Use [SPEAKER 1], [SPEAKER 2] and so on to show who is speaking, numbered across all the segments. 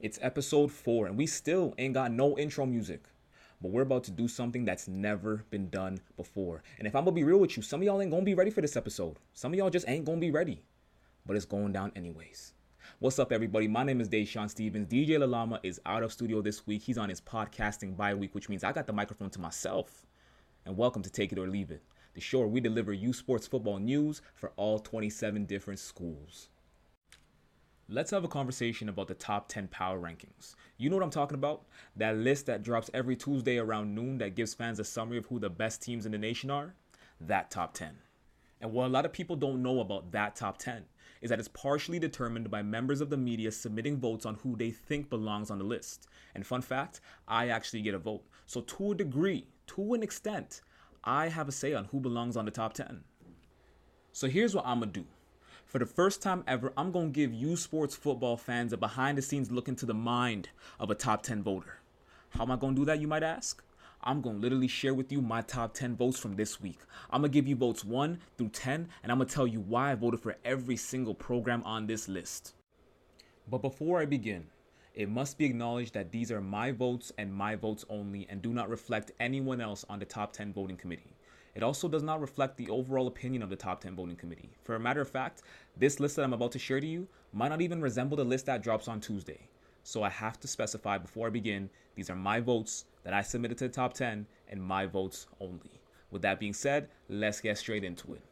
[SPEAKER 1] It's episode four, and we still ain't got no intro music. But we're about to do something that's never been done before. And if I'm gonna be real with you, some of y'all ain't gonna be ready for this episode. Some of y'all just ain't gonna be ready. But it's going down anyways. What's up, everybody? My name is Dashawn Stevens. DJ Lalama is out of studio this week. He's on his podcasting bye week, which means I got the microphone to myself. And welcome to Take It or Leave It, the show where we deliver you sports football news for all 27 different schools. Let's have a conversation about the top 10 power rankings. You know what I'm talking about? That list that drops every Tuesday around noon that gives fans a summary of who the best teams in the nation are? That top 10. And what a lot of people don't know about that top 10 is that it's partially determined by members of the media submitting votes on who they think belongs on the list. And fun fact, I actually get a vote. So, to a degree, to an extent, I have a say on who belongs on the top 10. So, here's what I'm gonna do. For the first time ever, I'm going to give you sports football fans a behind the scenes look into the mind of a top 10 voter. How am I going to do that, you might ask? I'm going to literally share with you my top 10 votes from this week. I'm going to give you votes 1 through 10, and I'm going to tell you why I voted for every single program on this list. But before I begin, it must be acknowledged that these are my votes and my votes only and do not reflect anyone else on the top 10 voting committee. It also does not reflect the overall opinion of the top 10 voting committee. For a matter of fact, this list that I'm about to share to you might not even resemble the list that drops on Tuesday. So I have to specify before I begin these are my votes that I submitted to the top 10 and my votes only. With that being said, let's get straight into it.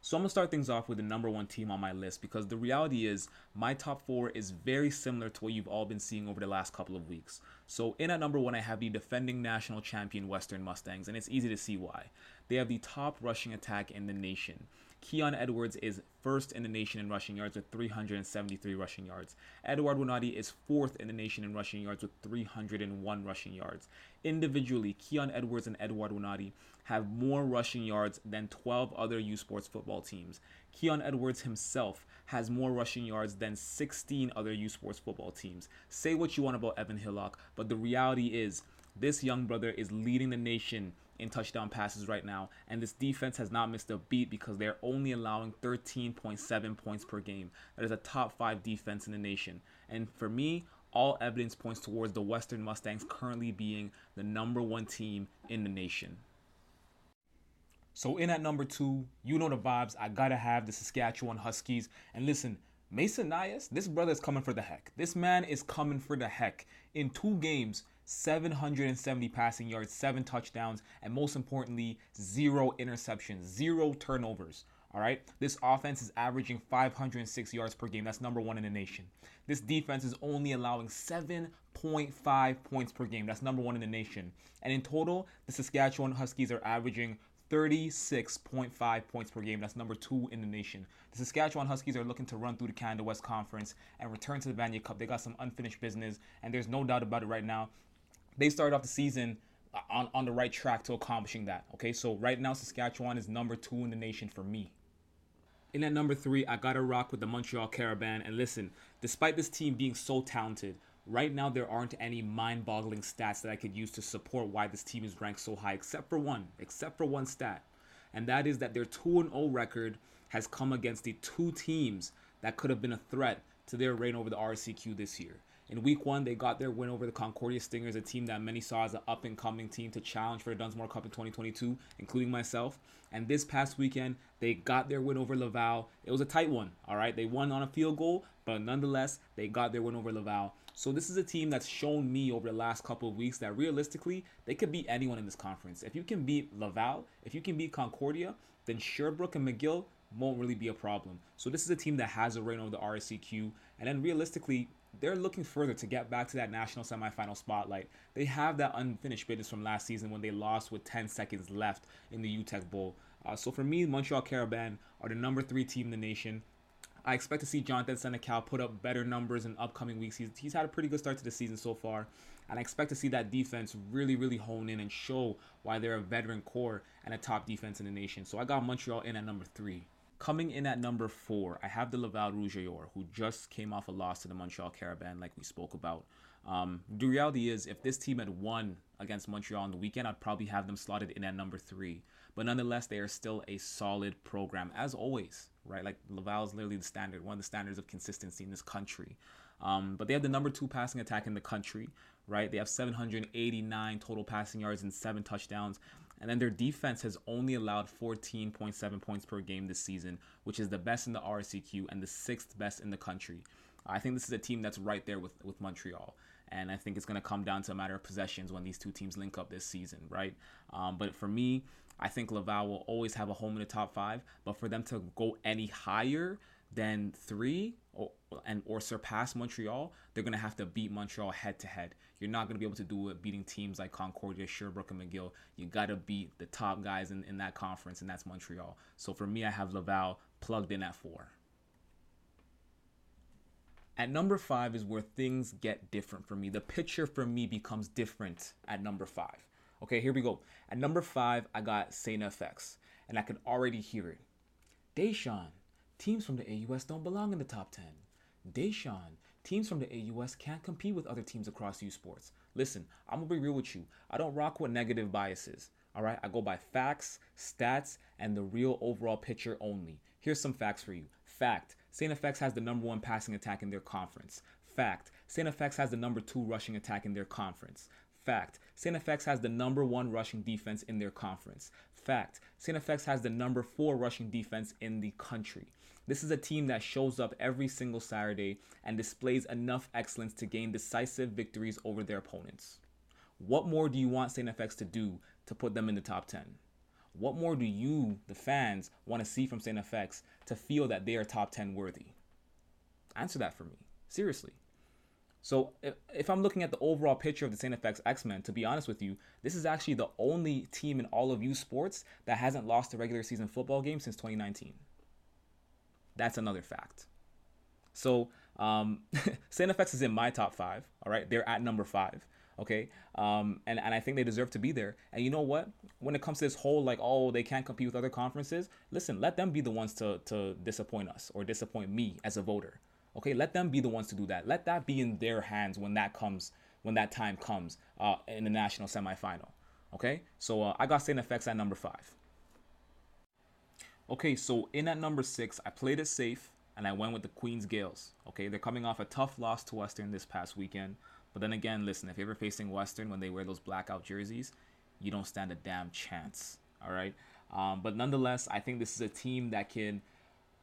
[SPEAKER 1] So I'm gonna start things off with the number one team on my list because the reality is my top four is very similar to what you've all been seeing over the last couple of weeks. So in at number one, I have the defending national champion Western Mustangs, and it's easy to see why. They have the top rushing attack in the nation. Keon Edwards is first in the nation in rushing yards with 373 rushing yards. Edouard Winati is fourth in the nation in rushing yards with 301 rushing yards. Individually, Keon Edwards and Edouard Winati have more rushing yards than 12 other U Sports football teams. Keon Edwards himself has more rushing yards than 16 other U Sports football teams. Say what you want about Evan Hillock, but the reality is this young brother is leading the nation in touchdown passes right now, and this defense has not missed a beat because they're only allowing 13.7 points per game. That is a top five defense in the nation. And for me, all evidence points towards the Western Mustangs currently being the number one team in the nation. So in at number two, you know the vibes. I gotta have the Saskatchewan Huskies. And listen, Mason Nyhus, this brother is coming for the Hec. This man is coming for the Hec. In two games, 770 passing yards, seven touchdowns, and most importantly, zero interceptions, zero turnovers. All right. This offense is averaging 506 yards per game. That's number one in the nation. This defense is only allowing 7.5 points per game. That's number one in the nation. And in total, the Saskatchewan Huskies are averaging 36.5 points per game. That's number two in the nation. The Saskatchewan Huskies are looking to run through the Canada West Conference and return to the Vanier Cup. They got some unfinished business, and there's no doubt about it right now. They started off the season on, on the right track to accomplishing that. Okay, so right now, Saskatchewan is number two in the nation for me. In at number three, I gotta rock with the Montreal Carabins. And listen, despite this team being so talented, right now there aren't any mind-boggling stats that I could use to support why this team is ranked so high, except for one, except for one stat, and that is that their 2-0 record has come against the two teams that could have been a threat to their reign over the RSEQ this year. In week one, they got their win over the Concordia Stingers, a team that many saw as an up and coming team to challenge for the Dunsmore Cup in 2022, including myself. And this past weekend, they got their win over Laval. It was a tight one, all right? They won on a field goal, but nonetheless, they got their win over Laval. So this is a team that's shown me over the last couple of weeks that realistically, they could beat anyone in this conference. If you can beat Laval, if you can beat Concordia, then Sherbrooke and McGill won't really be a problem. So this is a team that has a reign over the RSEQ, and then realistically, they're looking further to get back to that national semifinal spotlight. They have that unfinished business from last season when they lost with 10 seconds left in the Uteck Bowl. Uh, so for me, Montreal Carabins are the number three team in the nation. I expect to see Jonathan Senecal put up better numbers in upcoming weeks. He's, he's had a pretty good start to the season so far. And I expect to see that defense really, really hone in and show why they're a veteran core and a top defense in the nation. So I got Montreal in at number three. Coming in at number four, I have the Laval Rouge et Or, who just came off a loss to the Montreal Carabins, like we spoke about. Um, the reality is, if this team had won against Montreal on the weekend, I'd probably have them slotted in at number three. But nonetheless, they are still a solid program, as always, right? Like Laval is literally the standard, one of the standards of consistency in this country. Um, but they have the number two passing attack in the country, right? They have 789 total passing yards and seven touchdowns. And then their defense has only allowed 14.7 points per game this season, which is the best in the RSEQ and the sixth best in the country. I think this is a team that's right there with, with Montreal. And I think it's going to come down to a matter of possessions when these two teams link up this season, right? Um, but for me, I think Laval will always have a home in the top five. But for them to go any higher than three or, and or surpass Montreal, they're gonna have to beat Montreal head to head. You're not gonna be able to do it beating teams like Concordia, Sherbrooke, and McGill. You gotta beat the top guys in, in that conference, and that's Montreal. So for me, I have Laval plugged in at four. At number five is where things get different for me. The picture for me becomes different at number five. Okay, here we go. At number five, I got Saint FX, and I can already hear it. Dashawn, teams from the AUS don't belong in the top 10. Dashawn, teams from the AUS can't compete with other teams across U Sports. Listen, I'm gonna be real with you. I don't rock with negative biases. All right, I go by facts, stats, and the real overall picture only. Here's some facts for you. Fact St. FX has the number one passing attack in their conference. Fact St. FX has the number two rushing attack in their conference. Fact St. FX has the number one rushing defense in their conference. Fact St. FX has the number four rushing defense in the country. This is a team that shows up every single Saturday and displays enough excellence to gain decisive victories over their opponents. What more do you want St. FX to do to put them in the top 10? What more do you, the fans, want to see from St. FX to feel that they are top 10 worthy? Answer that for me. Seriously. So if, if I'm looking at the overall picture of the St. FX X-Men, to be honest with you, this is actually the only team in all of U Sports that hasn't lost a regular season football game since 2019. That's another fact. So um, St. FX is in my top five. All right, they're at number five okay um, and, and i think they deserve to be there and you know what when it comes to this whole like oh they can't compete with other conferences listen let them be the ones to, to disappoint us or disappoint me as a voter okay let them be the ones to do that let that be in their hands when that comes when that time comes uh, in the national semifinal okay so uh, i got St. FX at number five okay so in at number six i played it safe and i went with the queens Gaels okay they're coming off a tough loss to western this past weekend but then again, listen, if you're ever facing Western when they wear those blackout jerseys, you don't stand a damn chance. All right. Um, but nonetheless, I think this is a team that can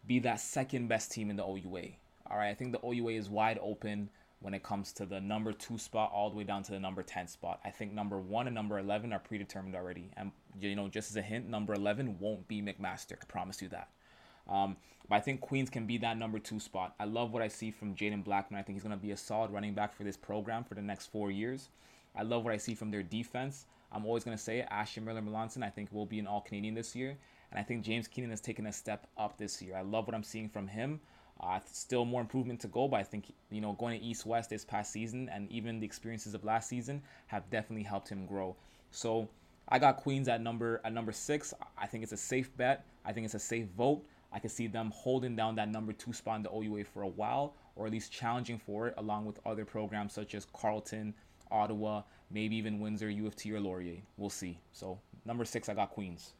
[SPEAKER 1] be that second best team in the OUA. All right. I think the OUA is wide open when it comes to the number two spot all the way down to the number 10 spot. I think number one and number 11 are predetermined already. And, you know, just as a hint, number 11 won't be McMaster. I promise you that. Um, but I think Queens can be that number two spot. I love what I see from Jaden Blackman. I think he's going to be a solid running back for this program for the next four years. I love what I see from their defense. I'm always going to say it. Ashton Miller Melanson, I think, will be an all Canadian this year. And I think James Keenan has taken a step up this year. I love what I'm seeing from him. Uh, still more improvement to go, but I think you know going to East West this past season and even the experiences of last season have definitely helped him grow. So I got Queens at number at number six. I think it's a safe bet. I think it's a safe vote. I can see them holding down that number two spot in the OUA for a while, or at least challenging for it, along with other programs such as Carleton, Ottawa, maybe even Windsor, U of T, or Laurier. We'll see. So, number six, I got Queens.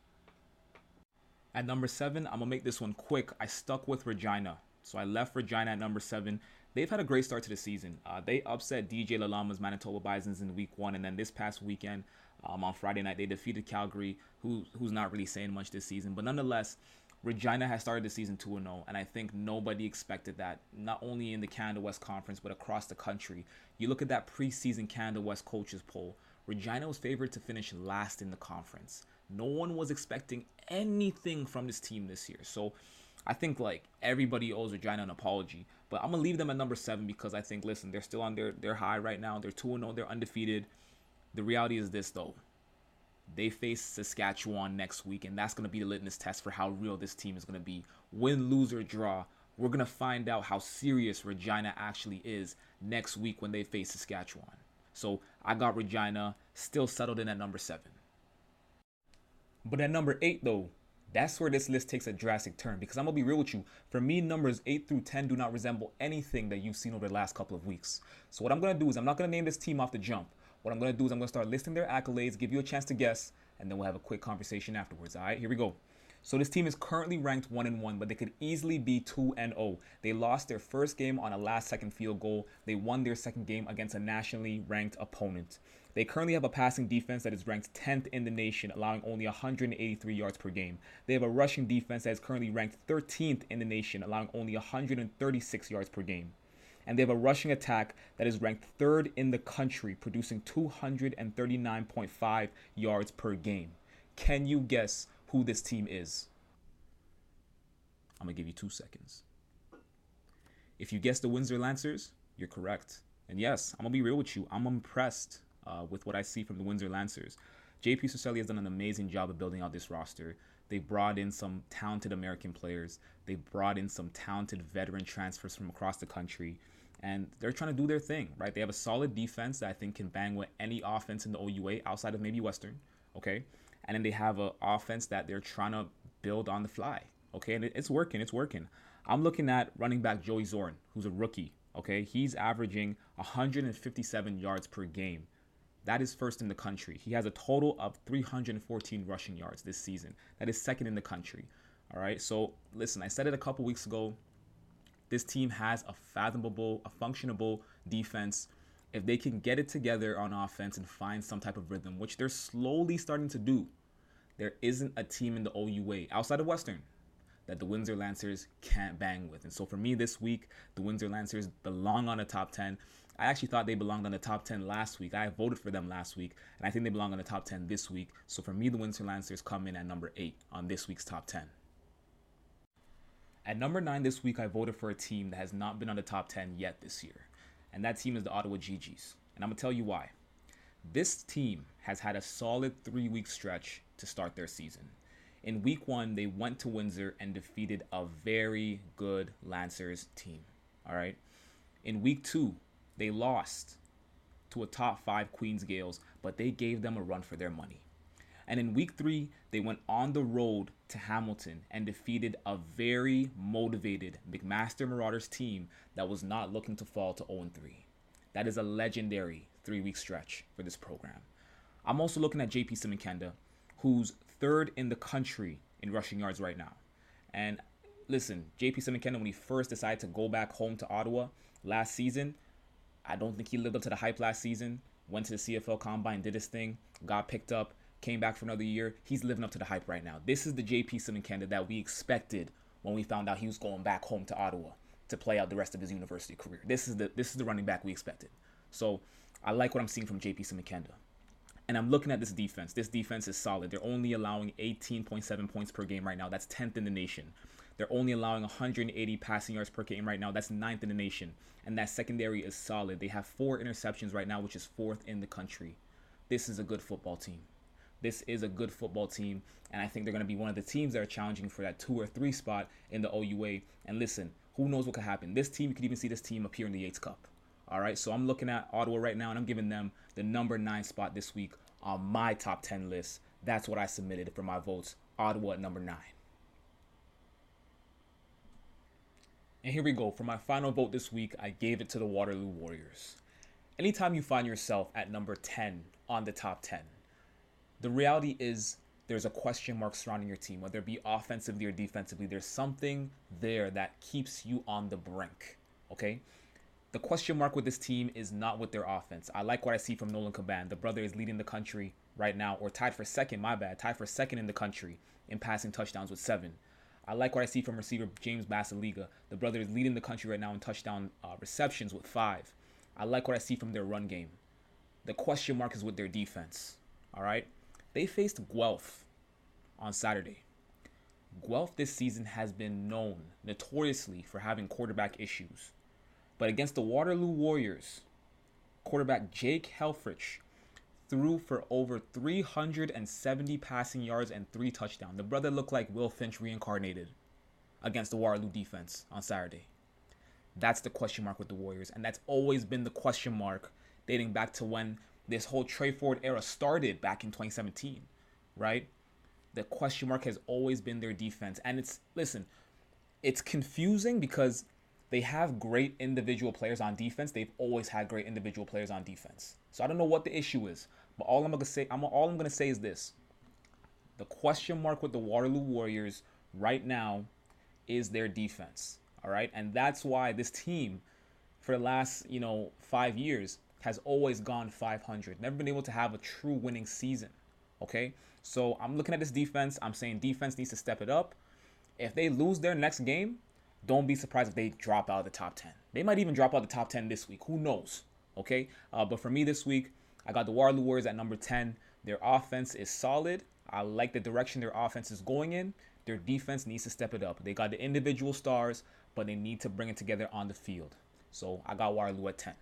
[SPEAKER 1] At number seven, I'm to make this one quick. I stuck with Regina. So, I left Regina at number seven. They've had a great start to the season. Uh, they upset DJ Lalama's Manitoba Bisons in week one, and then this past weekend, um, on Friday night, they defeated Calgary, who who's not really saying much this season. But nonetheless, Regina has started the season 2 0, and I think nobody expected that, not only in the Canada West Conference, but across the country. You look at that preseason Canada West coaches poll, Regina was favored to finish last in the conference. No one was expecting anything from this team this year. So I think like everybody owes Regina an apology. But I'm gonna leave them at number seven because I think listen, they're still on their their high right now. They're 2 and 0, they're undefeated. The reality is this though. They face Saskatchewan next week, and that's going to be the litmus test for how real this team is going to be. Win, lose, or draw, we're going to find out how serious Regina actually is next week when they face Saskatchewan. So I got Regina still settled in at number seven. But at number eight, though, that's where this list takes a drastic turn because I'm gonna be real with you. For me, numbers 8 through 10 do not resemble anything that you've seen over the last couple of weeks. So, what I'm gonna do is I'm not gonna name this team off the jump. What I'm to do is I'm to start listing their accolades, give you a chance to guess, and then we'll have a quick conversation afterwards. All right, here we go. So this team is currently ranked 1 and 1, but they could easily be 2 and 0. They lost their first game on a last second field goal. They won their second game against a nationally ranked opponent. They currently have a passing defense that is ranked 10th in the nation, allowing only 183 yards per game. They have a rushing defense that is currently ranked 13th in the nation, allowing only 136 yards per game. And they have a rushing attack that is ranked third in the country, producing 239.5 yards per game. Can you guess who this team is. I'm to give you two seconds. If you guess the Windsor Lancers, you're correct. And yes, I'm to be real with you. I'm impressed uh, with what I see from the Windsor Lancers. JP Circelli has done an amazing job of building out this roster. They brought in some talented American players. They brought in some talented veteran transfers from across the country. And they're trying to do their thing, right? They have a solid defense that I think can bang with any offense in the OUA outside of maybe Western. Okay and then they have an offense that they're trying to build on the fly. Okay, and it's working. It's working. I'm looking at running back Joey Zorn, who's a rookie. Okay, he's averaging 157 yards per game. That is first in the country. He has a total of 314 rushing yards this season. That is second in the country. All right. So listen, I said it a couple weeks ago. This team has a fathomable, a functionable defense. If they can get it together on offense and find some type of rhythm, which they're slowly starting to do, there isn't a team in the OUA outside of Western that the Windsor Lancers can't bang with. And so for me this week, the Windsor Lancers belong on the top 10. I actually thought they belonged on the top 10 last week. I voted for them last week, and I think they belong on the top 10 this week. So for me, the Windsor Lancers come in at number 8 on this week's top 10. At number 9 this week, I voted for a team that has not been on the top 10 yet this year. And that team is the Ottawa Gee-Gees. And I'm going to tell you why. This team has had a solid three week stretch to start their season. In week one, they went to Windsor and defeated a very good Lancers team. All right. In week two, they lost to a top five Queens Gaels, but they gave them a run for their money. And in week three, they went on the road to Hamilton and defeated a very motivated McMaster Marauders team that was not looking to fall to 0 3. That is a legendary three week stretch for this program. I'm also looking at JP Siminkenda, who's third in the country in rushing yards right now. And listen, JP Siminkenda, when he first decided to go back home to Ottawa last season, I don't think he lived up to the hype last season. Went to the CFL Combine, did his thing, got picked up, came back for another year. He's living up to the hype right now. This is the JP Siminkenda that we expected when we found out he was going back home to Ottawa to play out the rest of his university career. This is the this is the running back we expected. So I like what I'm seeing from JP Siminkenda. And I'm looking at this defense. This defense is solid. They're only allowing 18.7 points per game right now. That's 10th in the nation. They're only allowing 180 passing yards per game right now. That's ninth in the nation. And that secondary is solid. They have four interceptions right now, which is fourth in the country. This is a good football team. This is a good football team. And I think they're going to be one of the teams that are challenging for that two or three spot in the OUA. And listen, who knows what could happen? This team, you could even see this team appear in the Yates Cup. All right, so I'm looking at Ottawa right now, and I'm giving them the number nine spot this week on my top 10 list. That's what I submitted for my votes. Ottawa at number nine. And here we go. For my final vote this week, I gave it to the Waterloo Warriors. Anytime you find yourself at number 10 on the top 10, the reality is there's a question mark surrounding your team, whether it be offensively or defensively. There's something there that keeps you on the brink. Okay? The question mark with this team is not with their offense. I like what I see from Nolan Caban. The brother is leading the country right now, or tied for second, my bad, tied for second in the country in passing touchdowns with seven. I like what I see from receiver James Basiliga. The brother is leading the country right now in touchdown uh, receptions with five. I like what I see from their run game. The question mark is with their defense. All right. They faced Guelph on Saturday. Guelph this season has been known notoriously for having quarterback issues. But against the Waterloo Warriors, quarterback Jake Helfrich threw for over 370 passing yards and three touchdowns. The brother looked like Will Finch reincarnated against the Waterloo defense on Saturday. That's the question mark with the Warriors, and that's always been the question mark dating back to when this whole Trey Ford era started back in 2017, right? The question mark has always been their defense, and it's listen, it's confusing because they have great individual players on defense. They've always had great individual players on defense. So I don't know what the issue is, but all I'm gonna say, I'm all I'm gonna say is this: The question mark with the Waterloo Warriors right now is their defense. All right. And that's why this team, for the last, you know, five years, has always gone 500. Never been able to have a true winning season. Okay. So I'm looking at this defense. I'm saying defense needs to step it up. If they lose their next game, don't be surprised if they drop out of the top 10. They might even drop out the top 10 this week. Who knows? Okay. Uh, but for me this week, I got the Waterloo Warriors at number 10. Their offense is solid. I like the direction their offense is going in. Their defense needs to step it up. They got the individual stars, but they need to bring it together on the field. So I got Waterloo at 10.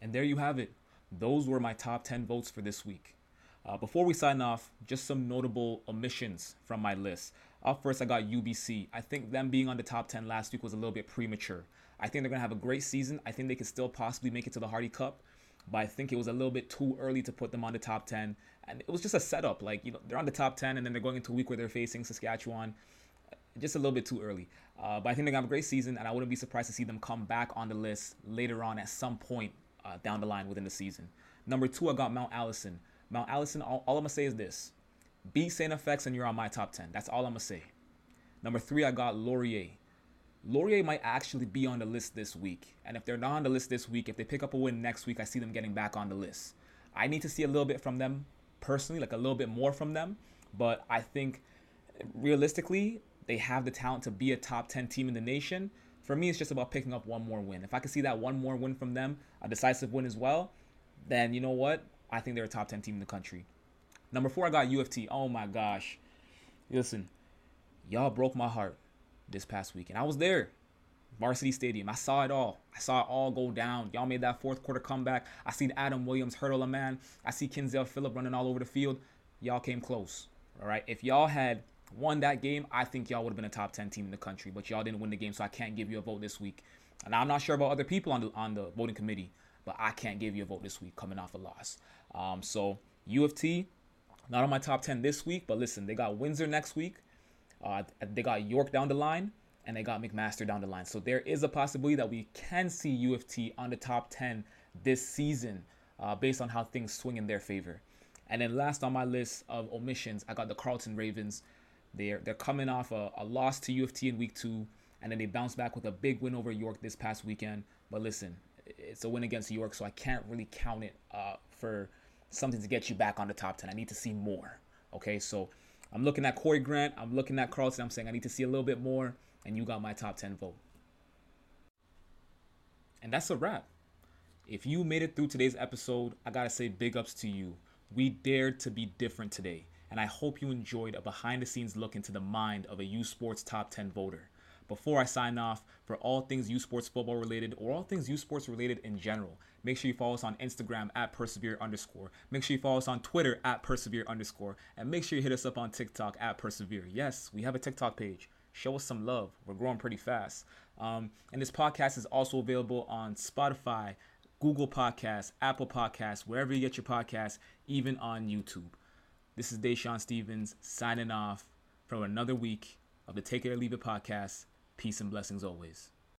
[SPEAKER 1] And there you have it. Those were my top 10 votes for this week. Uh, before we sign off, just some notable omissions from my list. Up first, I got UBC. I think them being on the top 10 last week was a little bit premature. I think they're going to have a great season. I think they could still possibly make it to the Hardy Cup, but I think it was a little bit too early to put them on the top 10. And it was just a setup. Like, you know, they're on the top 10 and then they're going into a week where they're facing Saskatchewan. Just a little bit too early. Uh, but I think they're going to have a great season, and I wouldn't be surprised to see them come back on the list later on at some point uh, down the line within the season. Number two, I got Mount Allison. Mount Allison, all, all I'm to say is this beat St. FX and you're on my top 10. That's all I'm to say. Number three, I got Laurier. Laurier might actually be on the list this week. And if they're not on the list this week, if they pick up a win next week, I see them getting back on the list. I need to see a little bit from them personally, like a little bit more from them. But I think realistically, they have the talent to be a top 10 team in the nation. For me, it's just about picking up one more win. If I could see that one more win from them, a decisive win as well, then you know what? I think they're a top 10 team in the country. Number four, I got U of T. Oh my gosh. Listen, y'all broke my heart this past week, and I was there. Varsity Stadium. I saw it all. I saw it all go down. Y'all made that fourth quarter comeback. I seen Adam Williams hurdle a man. I see Kinzel Phillip running all over the field. Y'all came close. All right. If y'all had won that game, I think y'all would have been a top 10 team in the country. But y'all didn't win the game, so I can't give you a vote this week. And I'm not sure about other people on the on the voting committee, but I can't give you a vote this week coming off a loss. Um, so U of T, not on my top 10 this week, but listen, they got Windsor next week. Uh, they got York down the line, and they got McMaster down the line. So there is a possibility that we can see U of T on the top 10 this season uh, based on how things swing in their favor. And then last on my list of omissions, I got the Carleton Ravens. They're they're coming off a, a loss to U of T in week two, and then they bounce back with a big win over York this past weekend. But listen, it's a win against York, so I can't really count it uh, for something to get you back on the top 10. I need to see more. Okay, so I'm looking at Corey Grant. I'm looking at Carlson. I'm saying I need to see a little bit more, and you got my top 10 vote. And that's a wrap. If you made it through today's episode, I gotta say big ups to you. We dared to be different today, and I hope you enjoyed a behind the scenes look into the mind of a U Sports top 10 voter. Before I sign off, for all things U Sports football related or all things U Sports related in general, make sure you follow us on Instagram at persevere underscore. Make sure you follow us on Twitter at persevere underscore. And make sure you hit us up on TikTok at persevere. Yes, we have a TikTok page. Show us some love. We're growing pretty fast. Um, and this podcast is also available on Spotify, Google Podcasts, Apple Podcasts, wherever you get your podcasts, even on YouTube. This is Dashawn Stevens signing off from another week of the Take It or Leave It podcast. Peace and blessings always.